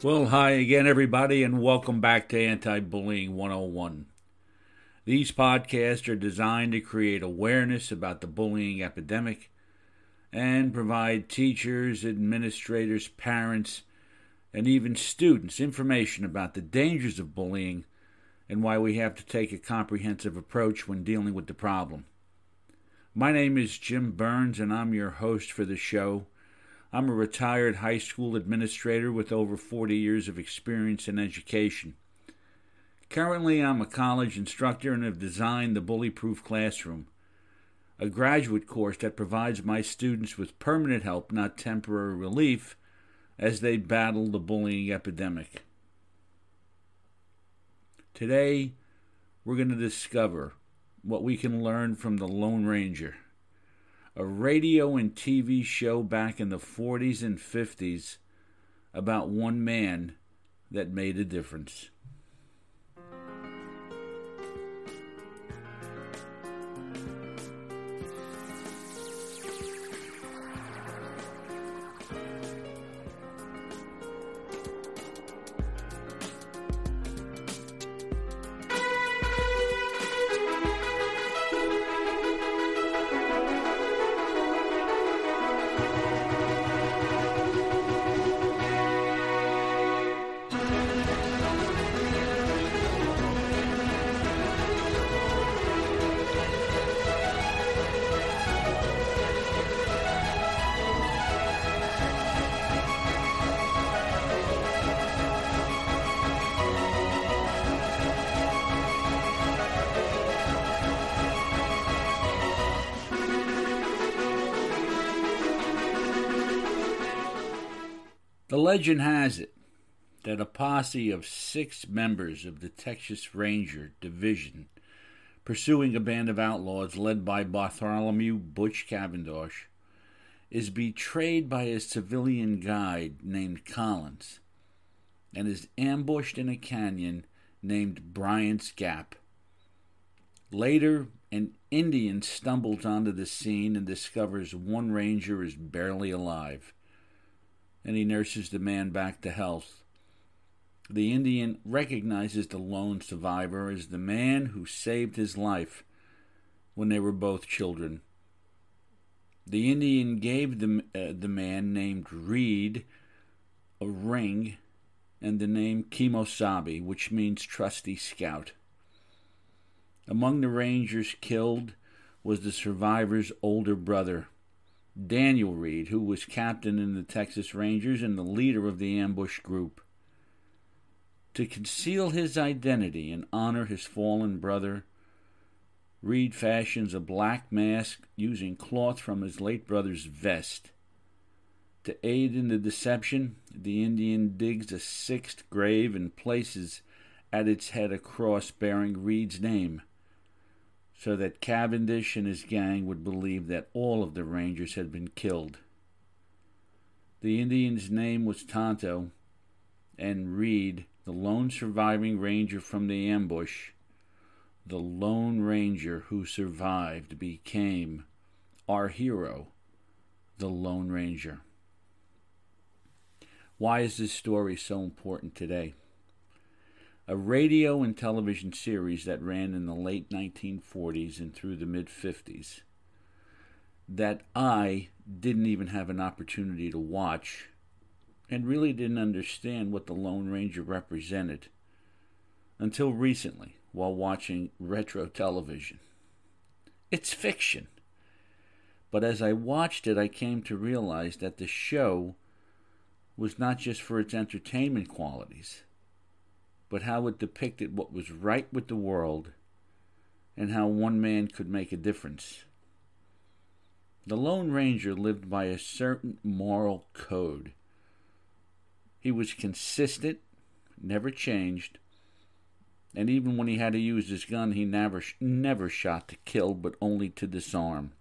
Well, hi again, everybody, and welcome back to Anti Bullying 101. These podcasts are designed to create awareness about the bullying epidemic and provide teachers, administrators, parents, and even students information about the dangers of bullying and why we have to take a comprehensive approach when dealing with the problem. My name is Jim Burns, and I'm your host for the show. I'm a retired high school administrator with over 40 years of experience in education. Currently, I'm a college instructor and have designed the Bully Proof Classroom, a graduate course that provides my students with permanent help, not temporary relief, as they battle the bullying epidemic. Today, we're going to discover what we can learn from the Lone Ranger a radio and TV show back in the 40s and 50s about one man that made a difference. The legend has it that a posse of six members of the Texas Ranger Division, pursuing a band of outlaws led by Bartholomew Butch Cavendish, is betrayed by a civilian guide named Collins and is ambushed in a canyon named Bryant's Gap. Later, an Indian stumbles onto the scene and discovers one ranger is barely alive and he nurses the man back to health. The Indian recognizes the lone survivor as the man who saved his life when they were both children. The Indian gave the, uh, the man named Reed a ring and the name Kemosabe, which means trusty scout. Among the Rangers killed was the survivor's older brother, Daniel Reed, who was captain in the Texas Rangers and the leader of the ambush group. To conceal his identity and honor his fallen brother, Reed fashions a black mask using cloth from his late brother's vest. To aid in the deception, the Indian digs a sixth grave and places at its head a cross bearing Reed's name so that Cavendish and his gang would believe that all of the Rangers had been killed. The Indian's name was Tonto, and Reed, the lone surviving Ranger from the ambush, the Lone Ranger who survived, became our hero, the Lone Ranger. Why is this story so important today? A radio and television series that ran in the late 1940s and through the mid 50s that I didn't even have an opportunity to watch and really didn't understand what the Lone Ranger represented until recently while watching retro television. It's fiction. But as I watched it, I came to realize that the show was not just for its entertainment qualities but how it depicted what was right with the world and how one man could make a difference. The Lone Ranger lived by a certain moral code. He was consistent, never changed, and even when he had to use his gun, he never never shot to kill, but only to disarm.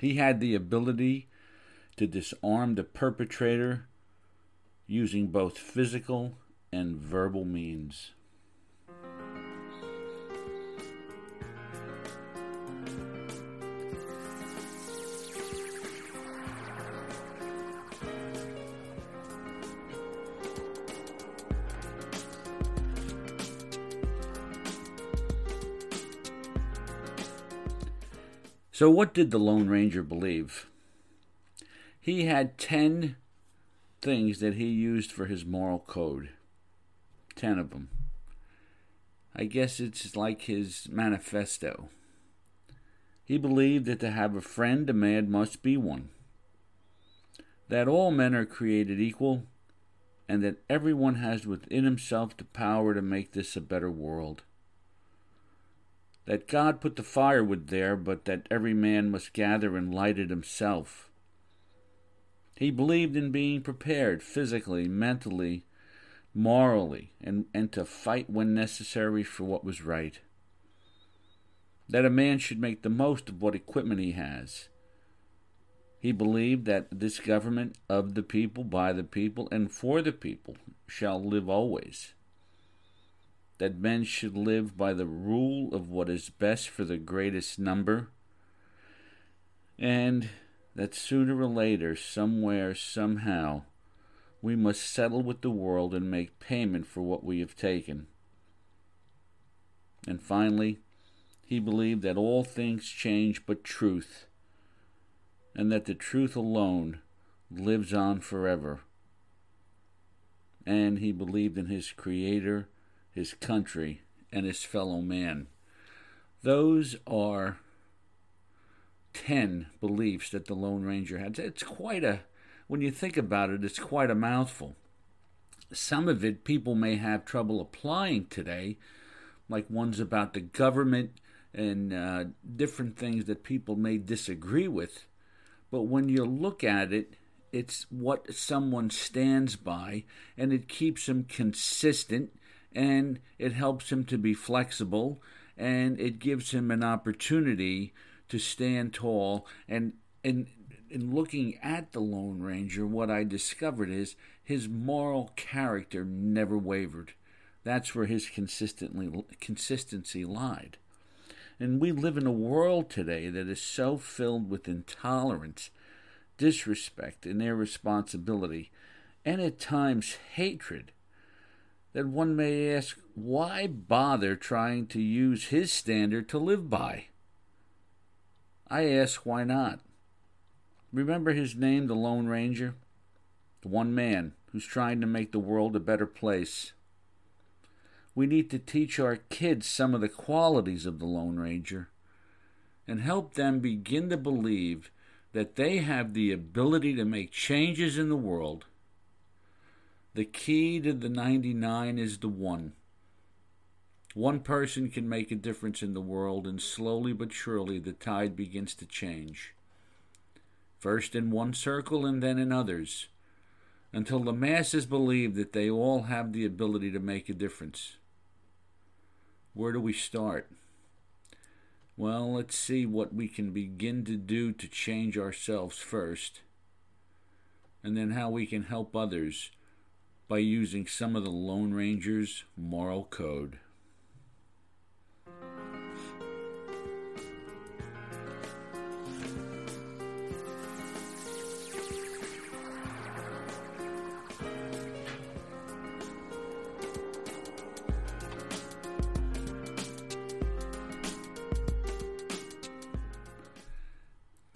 He had the ability to disarm the perpetrator using both physical and verbal means. So, what did the Lone Ranger believe? He had 10 things that he used for his moral code. 10 of them. I guess it's like his manifesto. He believed that to have a friend, a man must be one. That all men are created equal, and that everyone has within himself the power to make this a better world that God put the firewood there, but that every man must gather and light it himself. He believed in being prepared physically, mentally, morally, and, and to fight when necessary for what was right. That a man should make the most of what equipment he has. He believed that this government of the people, by the people, and for the people shall live always that men should live by the rule of what is best for the greatest number, and that sooner or later, somewhere, somehow, we must settle with the world and make payment for what we have taken. And finally, he believed that all things change but truth, and that the truth alone lives on forever. And he believed in his Creator his country, and his fellow man. Those are 10 beliefs that the Lone Ranger had. It's quite a, when you think about it, it's quite a mouthful. Some of it people may have trouble applying today, like ones about the government and uh, different things that people may disagree with. But when you look at it, it's what someone stands by, and it keeps them consistent and it helps him to be flexible and it gives him an opportunity to stand tall and in in looking at the lone ranger what i discovered is his moral character never wavered that's where his consistently consistency lied and we live in a world today that is so filled with intolerance disrespect and irresponsibility and at times hatred that one may ask, why bother trying to use his standard to live by? I ask, why not? Remember his name, the Lone Ranger? The one man who's trying to make the world a better place. We need to teach our kids some of the qualities of the Lone Ranger and help them begin to believe that they have the ability to make changes in the world the key to the 99 is the one. One person can make a difference in the world, and slowly but surely the tide begins to change. First in one circle and then in others, until the masses believe that they all have the ability to make a difference. Where do we start? Well, let's see what we can begin to do to change ourselves first, and then how we can help others by using some of the Lone Ranger's moral code.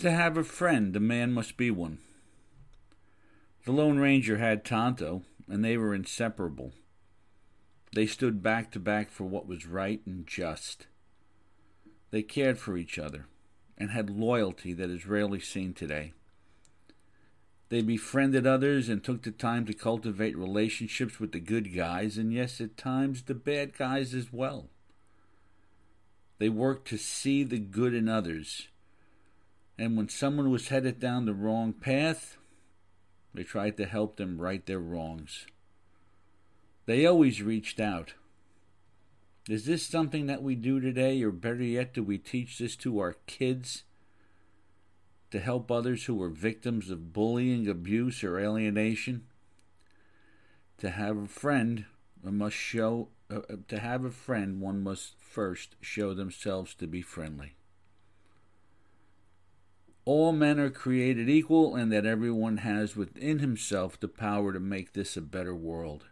To have a friend, a man must be one. The Lone Ranger had Tonto, and they were inseparable. They stood back to back for what was right and just. They cared for each other and had loyalty that is rarely seen today. They befriended others and took the time to cultivate relationships with the good guys and, yes, at times the bad guys as well. They worked to see the good in others, And when someone was headed down the wrong path, they tried to help them right their wrongs. They always reached out. Is this something that we do today, or better yet, do we teach this to our kids to help others who are victims of bullying, abuse, or alienation? To have a friend, one must show. Uh, uh to have a friend, one must first show themselves to be friendly all men are created equal and that everyone has within himself the power to make this a better world.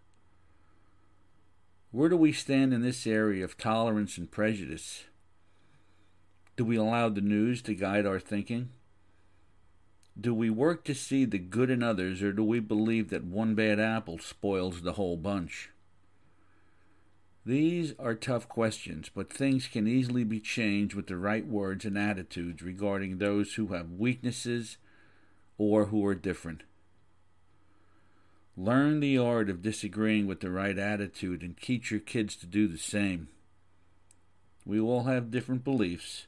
Where do we stand in this area of tolerance and prejudice? Do we allow the news to guide our thinking? Do we work to see the good in others, or do we believe that one bad apple spoils the whole bunch? These are tough questions, but things can easily be changed with the right words and attitudes regarding those who have weaknesses or who are different. Learn the art of disagreeing with the right attitude and teach your kids to do the same. We all have different beliefs,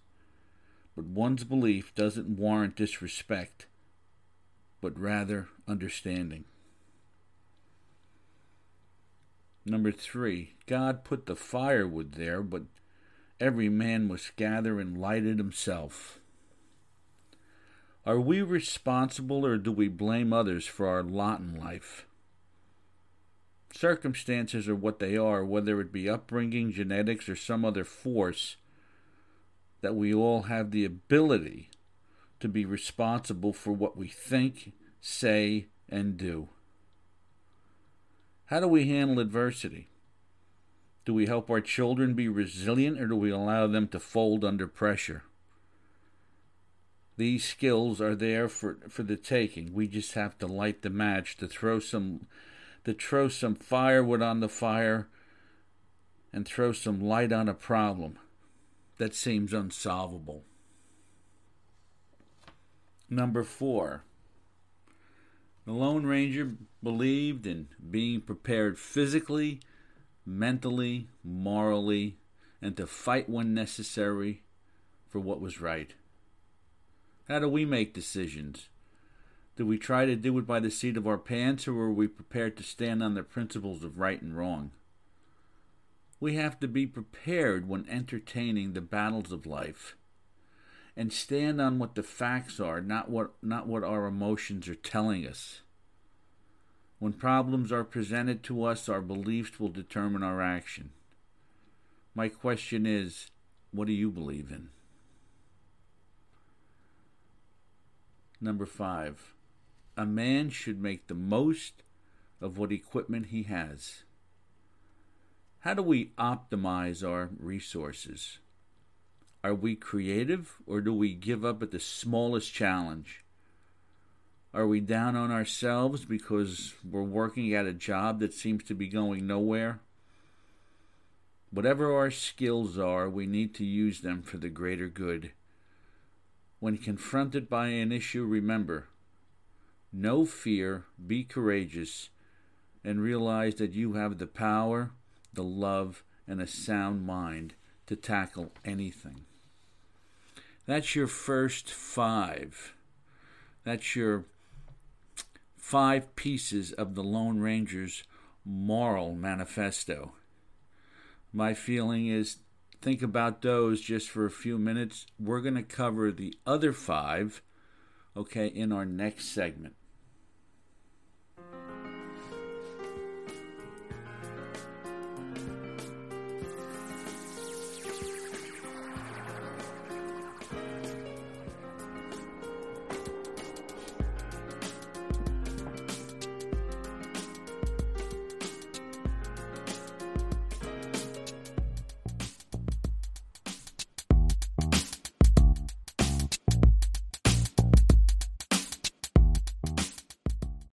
but one's belief doesn't warrant disrespect, but rather understanding. Number three, God put the firewood there, but every man must gather and light it himself. Are we responsible or do we blame others for our lot in life? Circumstances are what they are, whether it be upbringing, genetics, or some other force, that we all have the ability to be responsible for what we think, say, and do. How do we handle adversity? Do we help our children be resilient or do we allow them to fold under pressure? These skills are there for, for the taking. We just have to light the match to throw some to throw some firewood on the fire and throw some light on a problem that seems unsolvable. Number four, the Lone Ranger believed in being prepared physically, mentally, morally, and to fight when necessary for what was right. How do we make decisions? Do we try to do it by the seat of our pants, or are we prepared to stand on the principles of right and wrong? We have to be prepared when entertaining the battles of life and stand on what the facts are, not what not what our emotions are telling us. When problems are presented to us, our beliefs will determine our action. My question is, what do you believe in? Number 5. A man should make the most of what equipment he has. How do we optimize our resources? Are we creative or do we give up at the smallest challenge? Are we down on ourselves because we're working at a job that seems to be going nowhere? Whatever our skills are, we need to use them for the greater good. When confronted by an issue, remember no fear, be courageous, and realize that you have the power, the love, and a sound mind to tackle anything. That's your first five. That's your five pieces of the Lone Ranger's moral manifesto. My feeling is think about those just for a few minutes. We're going to cover the other five, okay, in our next segment.